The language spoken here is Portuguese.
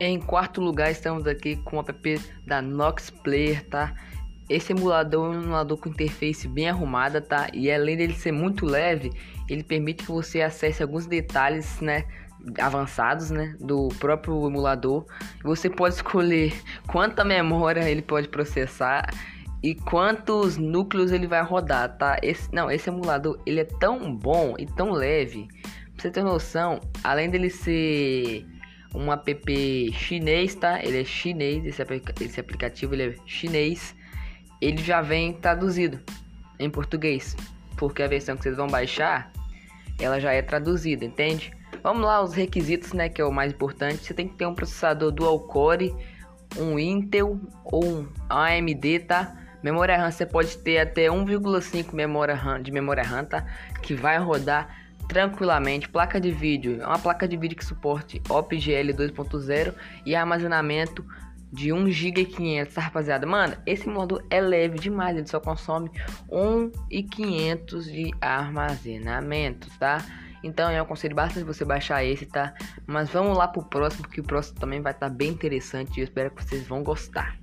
Em quarto lugar, estamos aqui com o app da Nox Player, tá? Esse emulador é um emulador com interface bem arrumada, tá? E além dele ser muito leve, ele permite que você acesse alguns detalhes, né? avançados, né, do próprio emulador. Você pode escolher quanta memória ele pode processar e quantos núcleos ele vai rodar, tá? Esse, não, esse emulador ele é tão bom e tão leve. Pra você ter noção, além dele ser um app chinês, tá? Ele é chinês, esse, esse aplicativo ele é chinês. Ele já vem traduzido em português, porque a versão que vocês vão baixar, ela já é traduzida, entende? Vamos lá, os requisitos, né, que é o mais importante. Você tem que ter um processador dual core, um Intel ou um AMD, tá? Memória RAM você pode ter até 1,5 memória RAM de memória RAM, tá? Que vai rodar tranquilamente. Placa de vídeo, é uma placa de vídeo que suporte OPGL 2.0 e armazenamento de 1 GB 500, tá, rapaziada? Mano, esse modo é leve demais, ele só consome 1,500 de armazenamento, tá? Então eu aconselho bastante você baixar esse, tá? Mas vamos lá pro próximo, que o próximo também vai estar tá bem interessante e eu espero que vocês vão gostar.